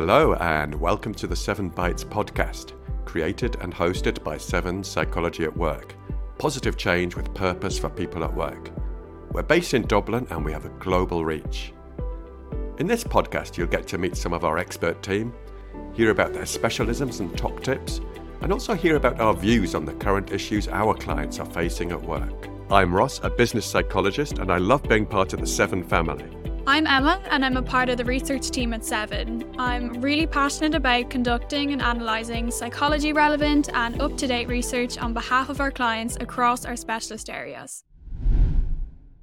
Hello, and welcome to the Seven Bytes podcast, created and hosted by Seven Psychology at Work. Positive change with purpose for people at work. We're based in Dublin and we have a global reach. In this podcast, you'll get to meet some of our expert team, hear about their specialisms and top tips, and also hear about our views on the current issues our clients are facing at work. I'm Ross, a business psychologist, and I love being part of the Seven family. I'm Emma, and I'm a part of the research team at Seven. I'm really passionate about conducting and analysing psychology relevant and up to date research on behalf of our clients across our specialist areas.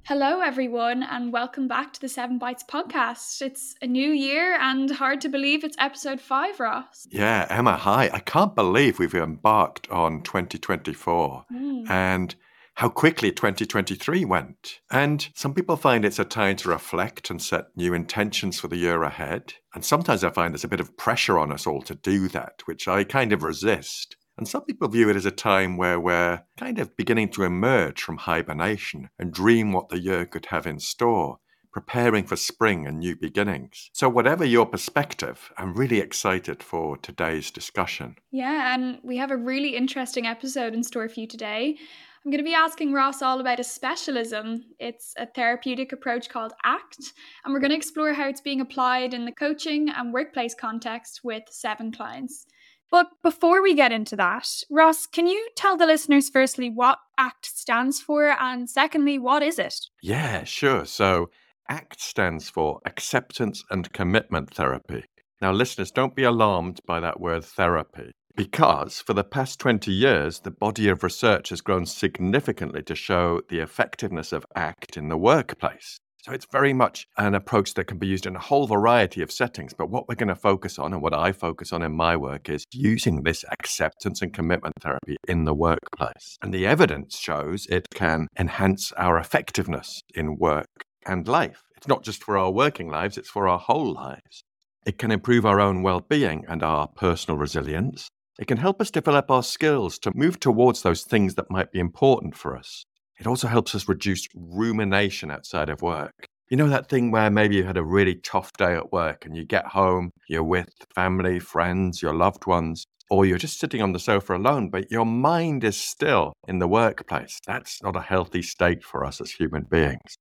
Hello, everyone, and welcome back to the Seven Bytes podcast. It's a new year and hard to believe it's episode five, Ross. Yeah, Emma, hi. I can't believe we've embarked on 2024. Mm. And how quickly 2023 went. And some people find it's a time to reflect and set new intentions for the year ahead. And sometimes I find there's a bit of pressure on us all to do that, which I kind of resist. And some people view it as a time where we're kind of beginning to emerge from hibernation and dream what the year could have in store, preparing for spring and new beginnings. So, whatever your perspective, I'm really excited for today's discussion. Yeah, and we have a really interesting episode in store for you today. I'm going to be asking Ross all about a specialism. It's a therapeutic approach called ACT, and we're going to explore how it's being applied in the coaching and workplace context with seven clients. But before we get into that, Ross, can you tell the listeners firstly what ACT stands for, and secondly, what is it? Yeah, sure. So, ACT stands for Acceptance and Commitment Therapy. Now, listeners, don't be alarmed by that word therapy because for the past 20 years, the body of research has grown significantly to show the effectiveness of ACT in the workplace. So it's very much an approach that can be used in a whole variety of settings. But what we're going to focus on, and what I focus on in my work, is using this acceptance and commitment therapy in the workplace. And the evidence shows it can enhance our effectiveness in work and life. It's not just for our working lives, it's for our whole lives. It can improve our own well being and our personal resilience. It can help us develop our skills to move towards those things that might be important for us. It also helps us reduce rumination outside of work. You know that thing where maybe you had a really tough day at work and you get home, you're with family, friends, your loved ones, or you're just sitting on the sofa alone, but your mind is still in the workplace. That's not a healthy state for us as human beings.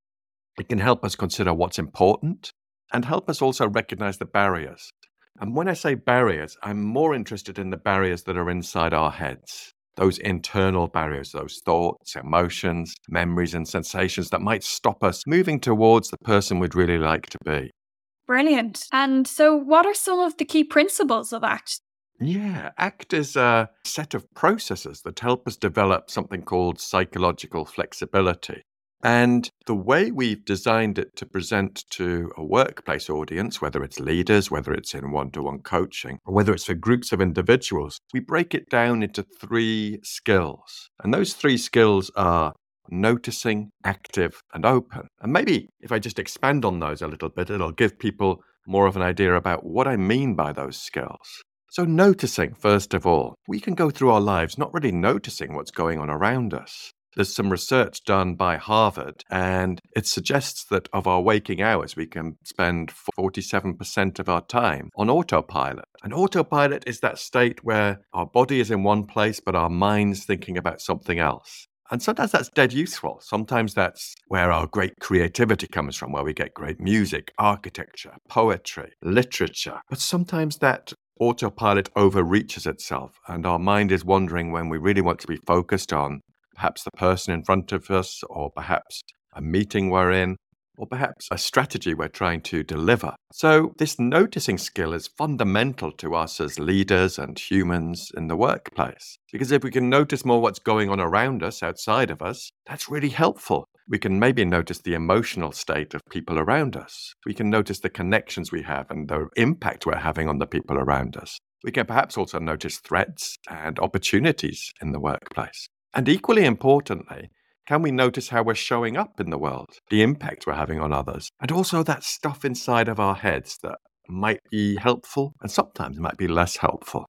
It can help us consider what's important and help us also recognize the barriers and when I say barriers, I'm more interested in the barriers that are inside our heads. Those internal barriers, those thoughts, emotions, memories, and sensations that might stop us moving towards the person we'd really like to be. Brilliant. And so, what are some of the key principles of ACT? Yeah, ACT is a set of processes that help us develop something called psychological flexibility. And the way we've designed it to present to a workplace audience, whether it's leaders, whether it's in one to one coaching, or whether it's for groups of individuals, we break it down into three skills. And those three skills are noticing, active, and open. And maybe if I just expand on those a little bit, it'll give people more of an idea about what I mean by those skills. So, noticing, first of all, we can go through our lives not really noticing what's going on around us. There's some research done by Harvard, and it suggests that of our waking hours, we can spend 47% of our time on autopilot. And autopilot is that state where our body is in one place, but our mind's thinking about something else. And sometimes that's dead useful. Sometimes that's where our great creativity comes from, where we get great music, architecture, poetry, literature. But sometimes that autopilot overreaches itself, and our mind is wandering when we really want to be focused on perhaps the person in front of us, or perhaps a meeting we're in, or perhaps a strategy we're trying to deliver. So, this noticing skill is fundamental to us as leaders and humans in the workplace. Because if we can notice more what's going on around us, outside of us, that's really helpful. We can maybe notice the emotional state of people around us. We can notice the connections we have and the impact we're having on the people around us. We can perhaps also notice threats and opportunities in the workplace. And equally importantly, can we notice how we're showing up in the world, the impact we're having on others, and also that stuff inside of our heads that might be helpful and sometimes might be less helpful?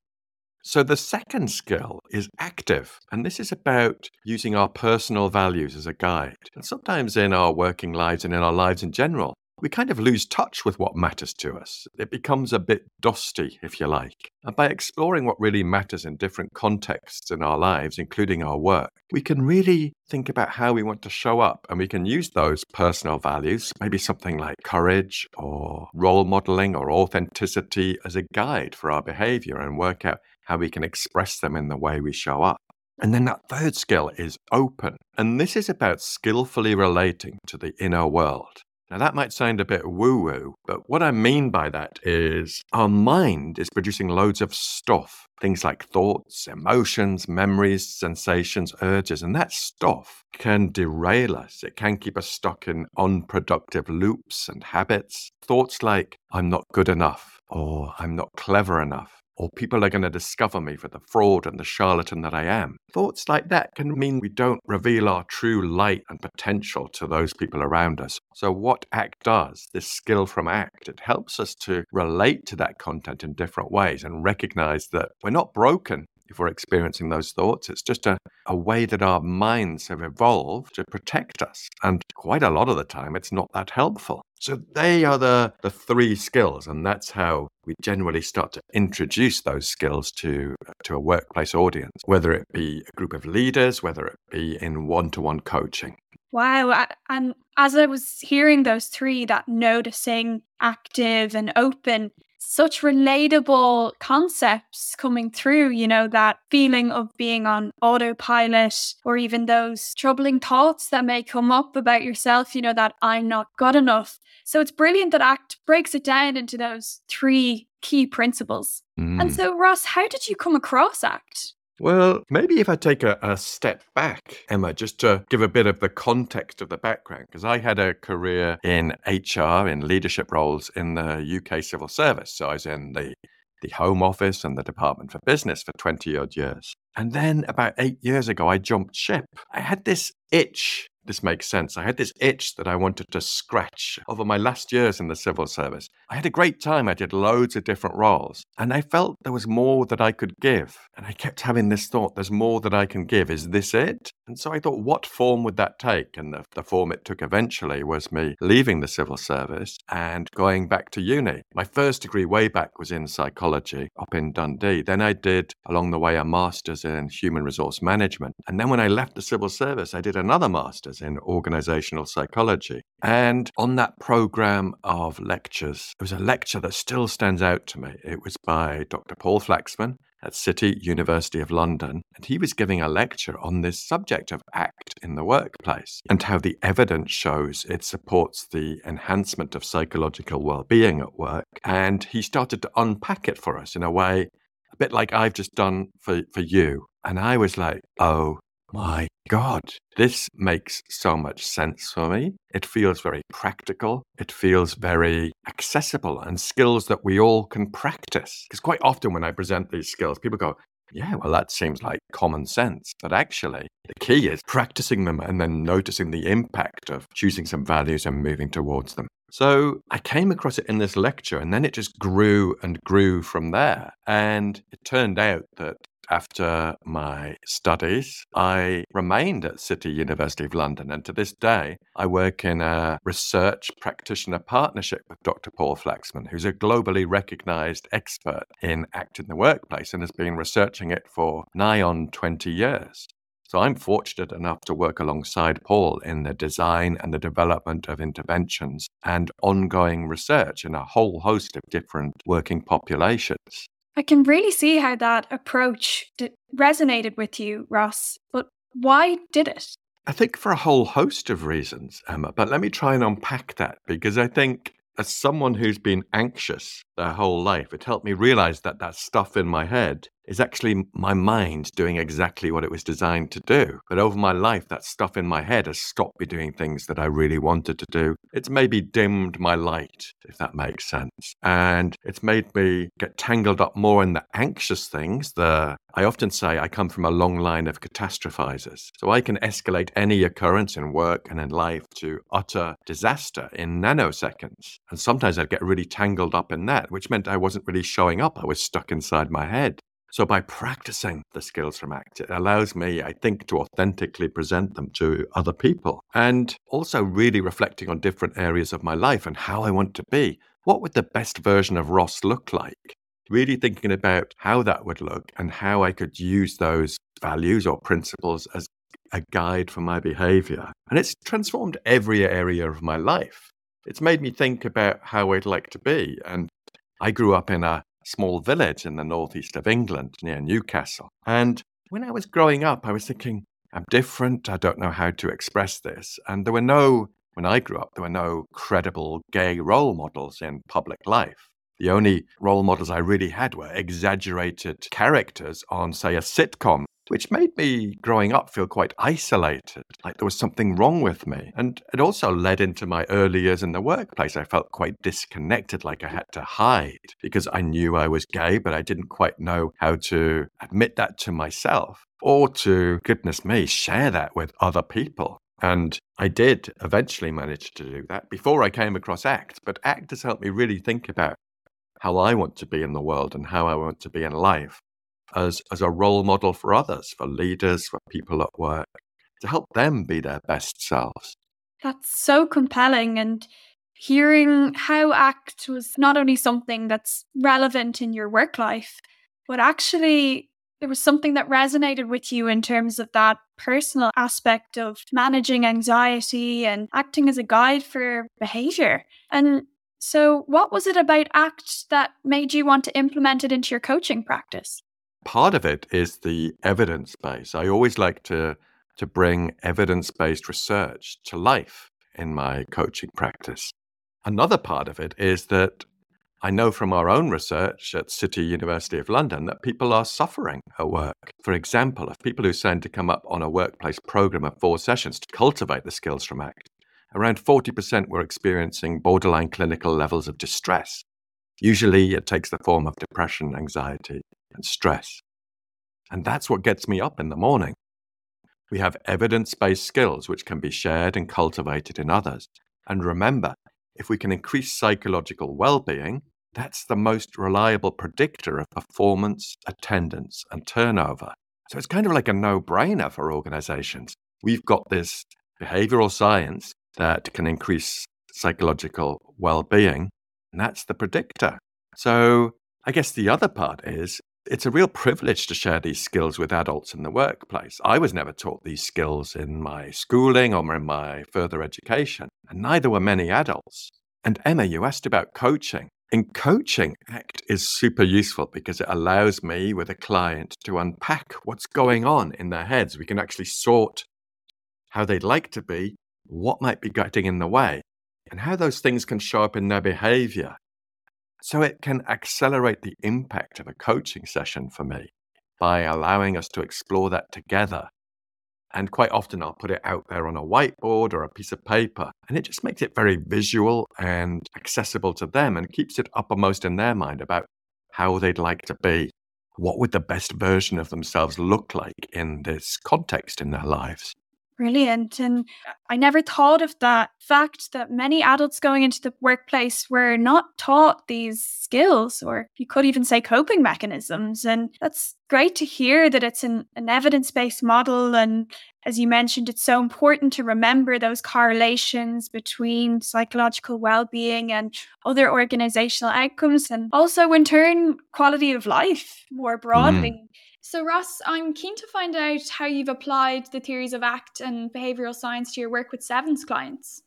So, the second skill is active, and this is about using our personal values as a guide. And sometimes in our working lives and in our lives in general, we kind of lose touch with what matters to us. It becomes a bit dusty, if you like. And by exploring what really matters in different contexts in our lives, including our work, we can really think about how we want to show up and we can use those personal values, maybe something like courage or role modeling or authenticity, as a guide for our behavior and work out how we can express them in the way we show up. And then that third skill is open. And this is about skillfully relating to the inner world. Now, that might sound a bit woo woo, but what I mean by that is our mind is producing loads of stuff, things like thoughts, emotions, memories, sensations, urges, and that stuff can derail us. It can keep us stuck in unproductive loops and habits. Thoughts like, I'm not good enough, or I'm not clever enough, or people are going to discover me for the fraud and the charlatan that I am. Thoughts like that can mean we don't reveal our true light and potential to those people around us. So, what ACT does, this skill from ACT, it helps us to relate to that content in different ways and recognize that we're not broken if we're experiencing those thoughts. It's just a, a way that our minds have evolved to protect us. And quite a lot of the time, it's not that helpful. So they are the, the three skills, and that's how we generally start to introduce those skills to, to a workplace audience, whether it be a group of leaders, whether it be in one to one coaching. Wow. And as I was hearing those three, that noticing, active, and open, such relatable concepts coming through, you know, that feeling of being on autopilot or even those troubling thoughts that may come up about yourself, you know, that I'm not good enough. So it's brilliant that ACT breaks it down into those three key principles. Mm. And so, Ross, how did you come across ACT? Well, maybe if I take a, a, step back, Emma, just to give a bit of the context of the background, because I had a career in HR, in leadership roles in the UK civil service. So I was in the, the Home Office and the Department for Business for 20 odd years. And then about eight years ago, I jumped ship. I had this itch this makes sense. I had this itch that I wanted to scratch over my last years in the civil service. I had a great time. I did loads of different roles, and I felt there was more that I could give. And I kept having this thought there's more that I can give. Is this it? And so I thought, what form would that take? And the, the form it took eventually was me leaving the civil service and going back to uni. My first degree way back was in psychology up in Dundee. Then I did, along the way, a master's in human resource management. And then when I left the civil service, I did another master's in organizational psychology. And on that program of lectures, there was a lecture that still stands out to me. It was by Dr. Paul Flaxman at City University of London, and he was giving a lecture on this subject of ACT in the workplace and how the evidence shows it supports the enhancement of psychological well-being at work. And he started to unpack it for us in a way a bit like I've just done for, for you. And I was like, oh my God, this makes so much sense for me. It feels very practical. It feels very accessible and skills that we all can practice. Because quite often when I present these skills, people go, yeah, well, that seems like common sense. But actually, the key is practicing them and then noticing the impact of choosing some values and moving towards them. So I came across it in this lecture and then it just grew and grew from there. And it turned out that after my studies, I remained at City University of London. And to this day, I work in a research practitioner partnership with Dr. Paul Flaxman, who's a globally recognized expert in ACT in the workplace and has been researching it for nigh on 20 years. So I'm fortunate enough to work alongside Paul in the design and the development of interventions and ongoing research in a whole host of different working populations. I can really see how that approach resonated with you, Ross, but why did it? I think for a whole host of reasons, Emma, but let me try and unpack that because I think as someone who's been anxious their whole life, it helped me realize that that stuff in my head is actually my mind doing exactly what it was designed to do. But over my life, that stuff in my head has stopped me doing things that I really wanted to do. It's maybe dimmed my light, if that makes sense. And it's made me get tangled up more in the anxious things. The I often say I come from a long line of catastrophizers. So I can escalate any occurrence in work and in life to utter disaster in nanoseconds. And sometimes I'd get really tangled up in that, which meant I wasn't really showing up. I was stuck inside my head. So, by practicing the skills from ACT, it allows me, I think, to authentically present them to other people and also really reflecting on different areas of my life and how I want to be. What would the best version of Ross look like? Really thinking about how that would look and how I could use those values or principles as a guide for my behavior. And it's transformed every area of my life. It's made me think about how I'd like to be. And I grew up in a small village in the northeast of England near Newcastle. And when I was growing up, I was thinking, I'm different. I don't know how to express this. And there were no, when I grew up, there were no credible gay role models in public life. The only role models I really had were exaggerated characters on, say, a sitcom which made me, growing up, feel quite isolated, like there was something wrong with me. And it also led into my early years in the workplace. I felt quite disconnected, like I had to hide because I knew I was gay, but I didn't quite know how to admit that to myself or to, goodness me, share that with other people. And I did eventually manage to do that before I came across ACT. But ACT has helped me really think about how I want to be in the world and how I want to be in life as, as a role model for others, for leaders, for people at work, to help them be their best selves. That's so compelling. And hearing how ACT was not only something that's relevant in your work life, but actually there was something that resonated with you in terms of that personal aspect of managing anxiety and acting as a guide for behavior. And so, what was it about ACT that made you want to implement it into your coaching practice? Part of it is the evidence base. I always like to to bring evidence based research to life in my coaching practice. Another part of it is that I know from our own research at City University of London that people are suffering at work. For example, of people who send to come up on a workplace program of four sessions to cultivate the skills from ACT, around 40% were experiencing borderline clinical levels of distress. Usually it takes the form of depression, anxiety, and stress. And that's what gets me up in the morning. We have evidence based skills which can be shared and cultivated in others. And remember, if we can increase psychological well being, that's the most reliable predictor of performance, attendance, and turnover. So it's kind of like a no brainer for organizations. We've got this behavioral science that can increase psychological well being, and that's the predictor. So I guess the other part is it's a real privilege to share these skills with adults in the workplace. I was never taught these skills in my schooling or in my further education, and neither were many adults. And Emma, you asked about coaching. In coaching, ACT is super useful because it allows me with a client to unpack what's going on in their heads. We can actually sort how they'd like to be, what might be getting in the way, and how those things can show up in their behavior so it can accelerate the impact of a coaching session for me by allowing us to explore that together. And quite often I'll put it out there on a whiteboard or a piece of paper, and it just makes it very visual and accessible to them and keeps it uppermost in their mind about how they'd like to be. What would the best version of themselves look like in this context in their lives? Brilliant. And I never thought of that fact that many adults going into the workplace were not taught these skills, or you could even say coping mechanisms. And that's great to hear that it's an, an evidence based model. And as you mentioned, it's so important to remember those correlations between psychological well being and other organizational outcomes, and also, in turn, quality of life more broadly. Mm. So, Ross, I'm keen to find out how you've applied the theories of ACT and behavioral science to your work with Sevens clients.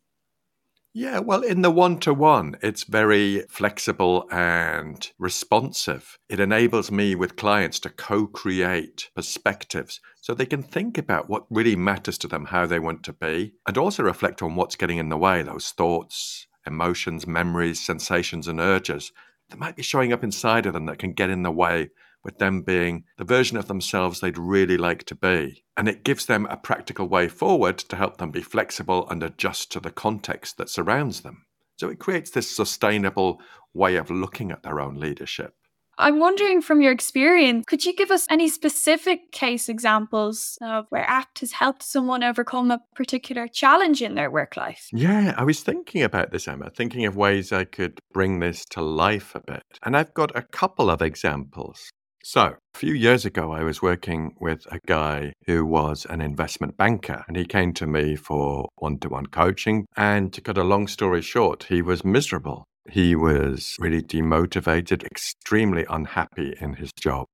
Yeah, well, in the one to one, it's very flexible and responsive. It enables me with clients to co create perspectives so they can think about what really matters to them, how they want to be, and also reflect on what's getting in the way those thoughts, emotions, memories, sensations, and urges that might be showing up inside of them that can get in the way with them being the version of themselves they'd really like to be. And it gives them a practical way forward to help them be flexible and adjust to the context that surrounds them. So it creates this sustainable way of looking at their own leadership. I'm wondering from your experience, could you give us any specific case examples of where ACT has helped someone overcome a particular challenge in their work life? Yeah, I was thinking about this, Emma, thinking of ways I could bring this to life a bit. And I've got a couple of examples. So, a few years ago, I was working with a guy who was an investment banker, and he came to me for one to one coaching. And to cut a long story short, he was miserable. He was really demotivated, extremely unhappy in his job.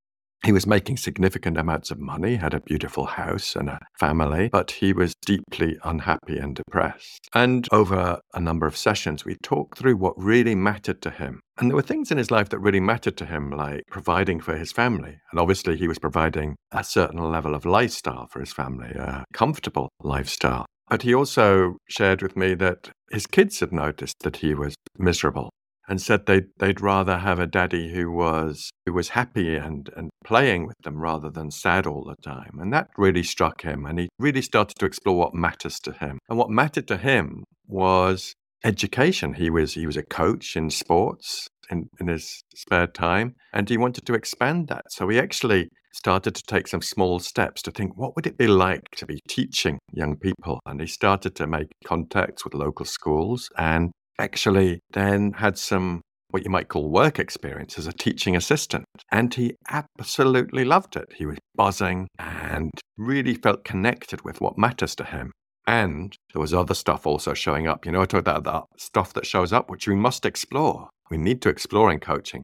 He was making significant amounts of money, had a beautiful house and a family, but he was deeply unhappy and depressed. And over a number of sessions, we talked through what really mattered to him. And there were things in his life that really mattered to him, like providing for his family. And obviously, he was providing a certain level of lifestyle for his family, a comfortable lifestyle. But he also shared with me that his kids had noticed that he was miserable and said they'd, they'd rather have a daddy who was who was happy and, and playing with them rather than sad all the time. And that really struck him and he really started to explore what matters to him. And what mattered to him was education. He was he was a coach in sports in, in his spare time and he wanted to expand that. So he actually started to take some small steps to think what would it be like to be teaching young people and he started to make contacts with local schools and actually then had some what you might call work experience as a teaching assistant. And he absolutely loved it. He was buzzing and really felt connected with what matters to him. And there was other stuff also showing up. You know, I talked about that stuff that shows up, which we must explore. We need to explore in coaching.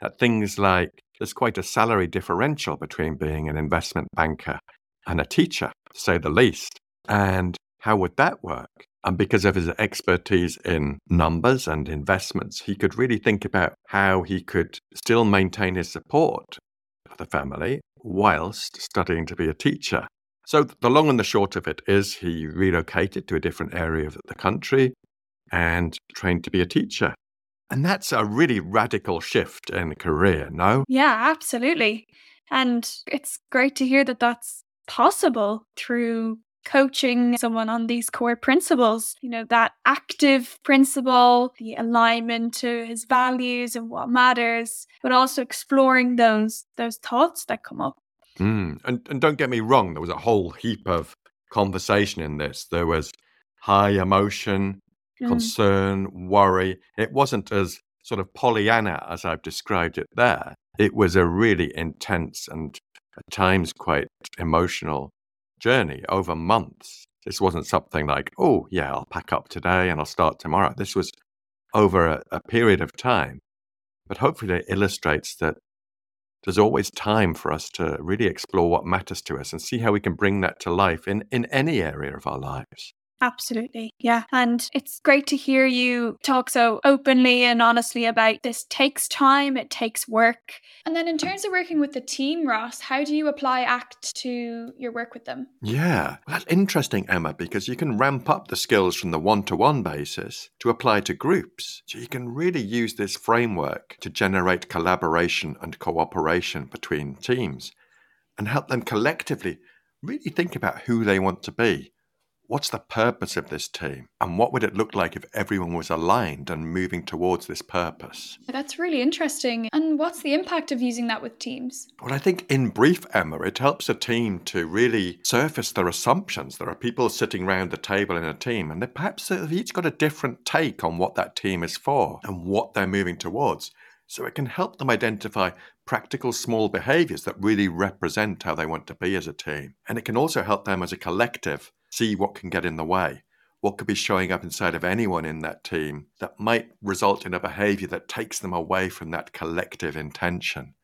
That things like there's quite a salary differential between being an investment banker and a teacher, to say the least. And how would that work? And because of his expertise in numbers and investments, he could really think about how he could still maintain his support for the family whilst studying to be a teacher. So, the long and the short of it is he relocated to a different area of the country and trained to be a teacher. And that's a really radical shift in career, no? Yeah, absolutely. And it's great to hear that that's possible through coaching someone on these core principles, you know, that active principle, the alignment to his values and what matters, but also exploring those those thoughts that come up. Mm. And, and don't get me wrong, there was a whole heap of conversation in this. There was high emotion, mm. concern, worry. It wasn't as sort of Pollyanna as I've described it there. It was a really intense and at times quite emotional journey over months. This wasn't something like, oh, yeah, I'll pack up today and I'll start tomorrow. This was over a, a period of time. But hopefully, it illustrates that there's always time for us to really explore what matters to us and see how we can bring that to life in, in any area of our lives. Absolutely. Yeah. And it's great to hear you talk so openly and honestly about this takes time, it takes work. And then in terms of working with the team, Ross, how do you apply ACT to your work with them? Yeah. That's interesting, Emma, because you can ramp up the skills from the one to one basis to apply to groups. So you can really use this framework to generate collaboration and cooperation between teams and help them collectively really think about who they want to be what's the purpose of this team? And what would it look like if everyone was aligned and moving towards this purpose? That's really interesting. And what's the impact of using that with teams? Well, I think in brief, Emma, it helps a team to really surface their assumptions. There are people sitting around the table in a team, and they perhaps they've each got a different take on what that team is for and what they're moving towards. So it can help them identify practical small behaviors that really represent how they want to be as a team. And it can also help them as a collective see what can get in the way, what could be showing up inside of anyone in that team that might result in a behavior that takes them away from that collective intention.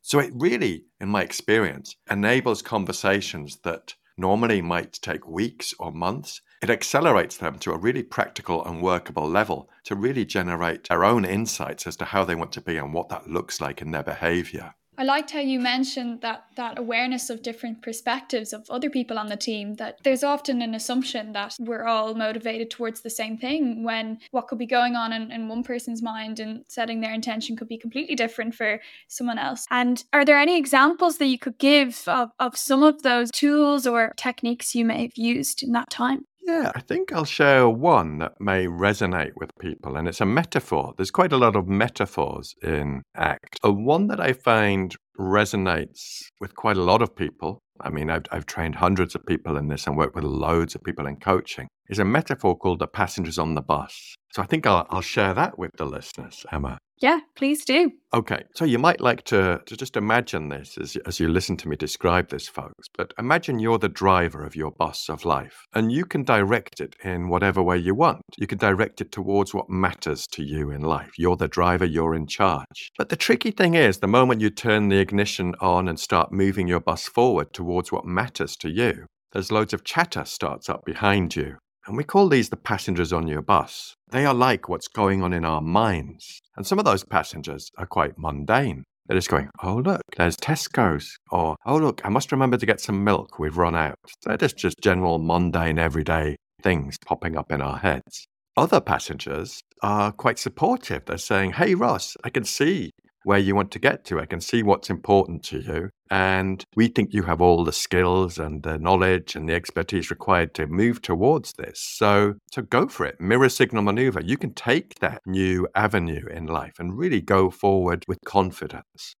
So it really, in my experience, enables conversations that normally might take weeks or months. It accelerates them to a really practical and workable level to really generate their own insights as to how they want to be and what that looks like in their behavior. I liked how you mentioned that that awareness of different perspectives of other people on the team that there's often an assumption that we're all motivated towards the same thing when what could be going on in, in one person's mind and setting their intention could be completely different for someone else. And are there any examples that you could give of, of some of those tools or techniques you may have used in that time? Yeah, I think I'll share one that may resonate with people, and it's a metaphor. There's quite a lot of metaphors in ACT. A one that I find resonates with quite a lot of people. I mean, I've, I've trained hundreds of people in this and worked with loads of people in coaching. Is a metaphor called the passengers on the bus. So I think I'll, I'll share that with the listeners, Emma. Yeah, please do. Okay, so you might like to, to just imagine this as, as you listen to me describe this, folks. But imagine you're the driver of your bus of life, and you can direct it in whatever way you want. You can direct it towards what matters to you in life. You're the driver, you're in charge. But the tricky thing is, the moment you turn the ignition on and start moving your bus forward towards what matters to you, there's loads of chatter starts up behind you. And we call these the passengers on your bus. They are like what's going on in our minds. And some of those passengers are quite mundane. They're just going, oh, look, there's Tesco's. Or, oh, look, I must remember to get some milk. We've run out. They're just, just general mundane, everyday things popping up in our heads. Other passengers are quite supportive. They're saying, hey, Ross, I can see where you want to get to. I can see what's important to you. And we think you have all the skills and the knowledge and the expertise required to move towards this. So, so go for it. Mirror signal maneuver. You can take that new avenue in life and really go forward with confidence.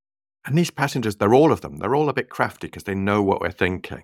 And these passengers, they're all of them, they're all a bit crafty because they know what we're thinking.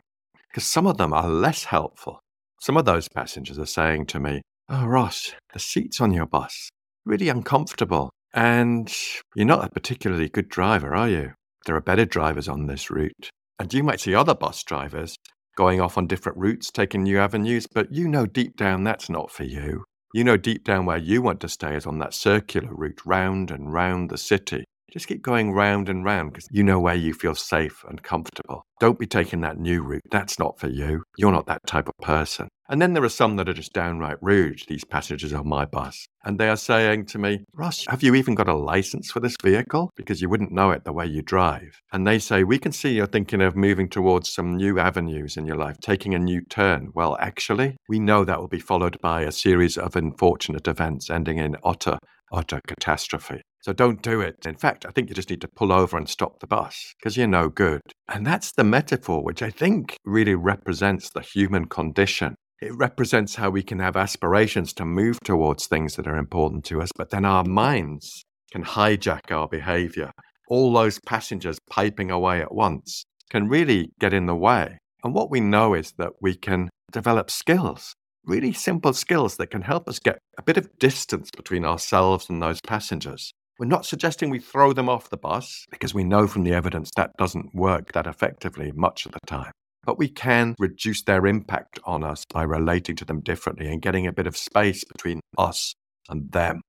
Because some of them are less helpful. Some of those passengers are saying to me, Oh, Ross, the seats on your bus, really uncomfortable. And you're not a particularly good driver, are you? There are better drivers on this route. And you might see other bus drivers going off on different routes, taking new avenues, but you know deep down that's not for you. You know deep down where you want to stay is on that circular route, round and round the city. Just keep going round and round because you know where you feel safe and comfortable. Don't be taking that new route. That's not for you. You're not that type of person. And then there are some that are just downright rude, these passengers on my bus. And they are saying to me, Ross, have you even got a license for this vehicle? Because you wouldn't know it the way you drive. And they say, We can see you're thinking of moving towards some new avenues in your life, taking a new turn. Well, actually, we know that will be followed by a series of unfortunate events ending in utter, utter catastrophe. So don't do it. In fact, I think you just need to pull over and stop the bus because you're no good. And that's the metaphor, which I think really represents the human condition. It represents how we can have aspirations to move towards things that are important to us, but then our minds can hijack our behavior. All those passengers piping away at once can really get in the way. And what we know is that we can develop skills, really simple skills that can help us get a bit of distance between ourselves and those passengers. We're not suggesting we throw them off the bus because we know from the evidence that doesn't work that effectively much of the time. But we can reduce their impact on us by relating to them differently and getting a bit of space between us and them.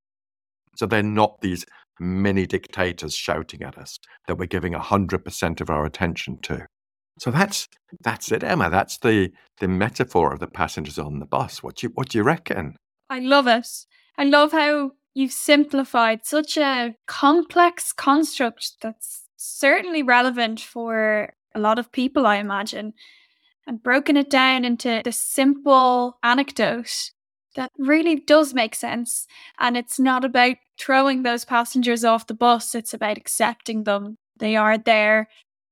So they're not these mini dictators shouting at us that we're giving 100% of our attention to. So that's that's it, Emma. That's the the metaphor of the passengers on the bus. What do you what do you reckon? I love it. I love how you've simplified such a complex construct that's certainly relevant for a lot of people, I imagine, and broken it down into this simple anecdote that really does make sense. And it's not about throwing those passengers off the bus, it's about accepting them. They are there,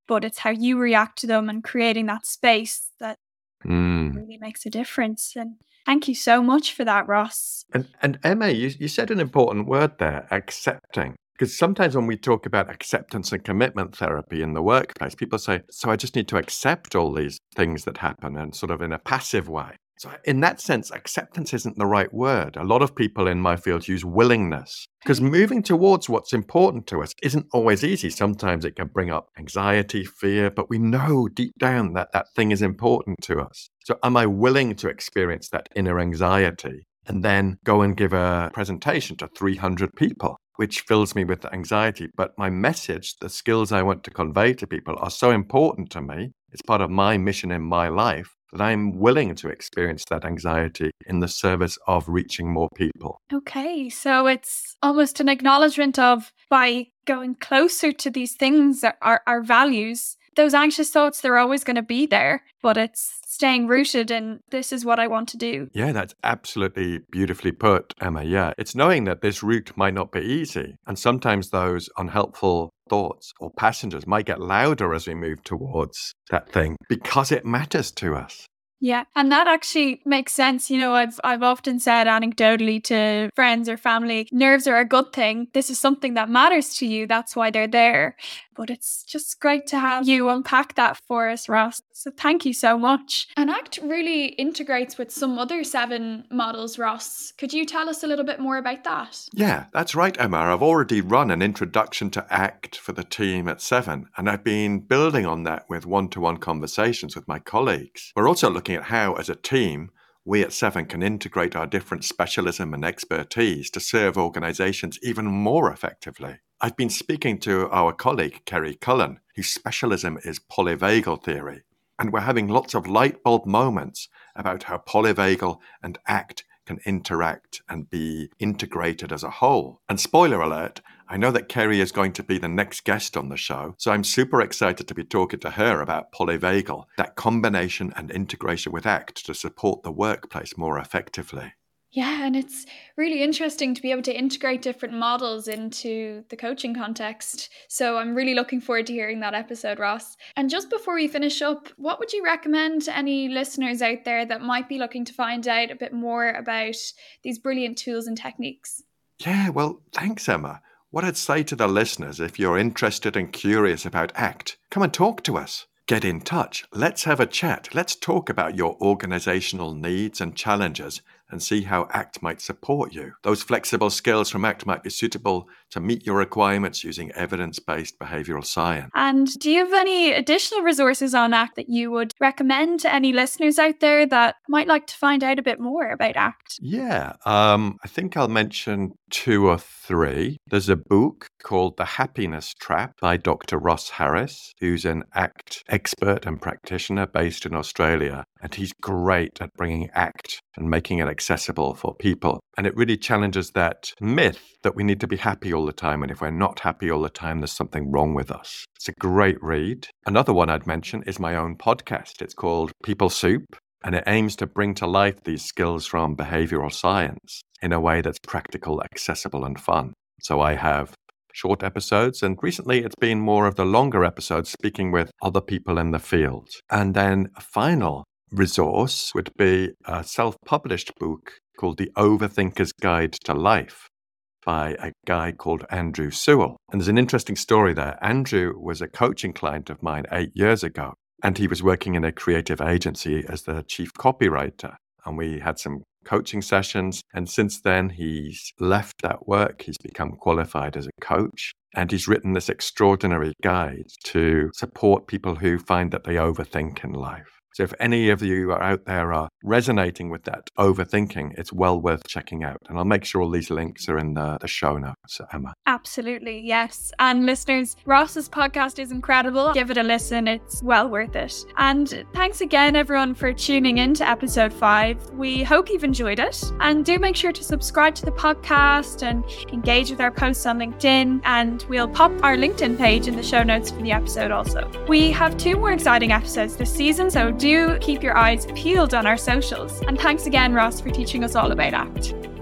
but it's how you react to them and creating that space that mm. really makes a difference. And Thank you so much for that, Ross. And, and Emma, you, you said an important word there accepting. Because sometimes when we talk about acceptance and commitment therapy in the workplace, people say, So I just need to accept all these things that happen and sort of in a passive way. So, in that sense, acceptance isn't the right word. A lot of people in my field use willingness because moving towards what's important to us isn't always easy. Sometimes it can bring up anxiety, fear, but we know deep down that that thing is important to us. So, am I willing to experience that inner anxiety and then go and give a presentation to 300 people? Which fills me with anxiety. But my message, the skills I want to convey to people are so important to me. It's part of my mission in my life that I'm willing to experience that anxiety in the service of reaching more people. Okay, so it's almost an acknowledgement of by going closer to these things, our, our values, those anxious thoughts, they're always going to be there, but it's staying rooted in this is what I want to do. Yeah, that's absolutely beautifully put, Emma. Yeah, it's knowing that this route might not be easy. And sometimes those unhelpful thoughts or passengers might get louder as we move towards that thing because it matters to us. Yeah, and that actually makes sense. You know, I've I've often said anecdotally to friends or family, nerves are a good thing. This is something that matters to you. That's why they're there. But it's just great to have you unpack that for us, Ross. So thank you so much. And ACT really integrates with some other seven models, Ross. Could you tell us a little bit more about that? Yeah, that's right, Emma. I've already run an introduction to ACT for the team at Seven, and I've been building on that with one to one conversations with my colleagues. We're also looking at how, as a team, we at Seven can integrate our different specialism and expertise to serve organizations even more effectively. I've been speaking to our colleague, Kerry Cullen, whose specialism is polyvagal theory, and we're having lots of light bulb moments about how polyvagal and ACT can interact and be integrated as a whole. And spoiler alert, I know that Kerry is going to be the next guest on the show, so I'm super excited to be talking to her about polyvagal, that combination and integration with ACT to support the workplace more effectively. Yeah, and it's really interesting to be able to integrate different models into the coaching context. So I'm really looking forward to hearing that episode, Ross. And just before we finish up, what would you recommend to any listeners out there that might be looking to find out a bit more about these brilliant tools and techniques? Yeah, well, thanks, Emma. What I'd say to the listeners if you're interested and curious about ACT, come and talk to us. Get in touch. Let's have a chat. Let's talk about your organizational needs and challenges and see how ACT might support you. Those flexible skills from ACT might be suitable to meet your requirements using evidence based behavioral science. And do you have any additional resources on ACT that you would recommend to any listeners out there that might like to find out a bit more about ACT? Yeah, um, I think I'll mention two or three. There's a book called The Happiness Trap by Dr. Russ Harris, who's an ACT expert and practitioner based in Australia. And he's great at bringing ACT and making it accessible for people. And it really challenges that myth that we need to be happy all the time. And if we're not happy all the time, there's something wrong with us. It's a great read. Another one I'd mention is my own podcast. It's called People Soup. And it aims to bring to life these skills from behavioral science in a way that's practical, accessible, and fun. So I have short episodes, and recently it's been more of the longer episodes speaking with other people in the field. And then a final resource would be a self published book called The Overthinker's Guide to Life by a guy called Andrew Sewell. And there's an interesting story there. Andrew was a coaching client of mine eight years ago, and he was working in a creative agency as the chief copywriter. And we had some coaching sessions. And since then, he's left that work. He's become qualified as a coach. And he's written this extraordinary guide to support people who find that they overthink in life. So if any of you are out there are resonating with that overthinking, it's well worth checking out. And I'll make sure all these links are in the, the show notes, Emma. Absolutely, yes. And listeners, Ross's podcast is incredible. Give it a listen, it's well worth it. And thanks again, everyone, for tuning in to episode five. We hope you've enjoyed it. And do make sure to subscribe to the podcast and engage with our posts on LinkedIn. And we'll pop our LinkedIn page in the show notes for the episode also. We have two more exciting episodes this season, so do keep your eyes peeled on our socials. And thanks again, Ross, for teaching us all about ACT.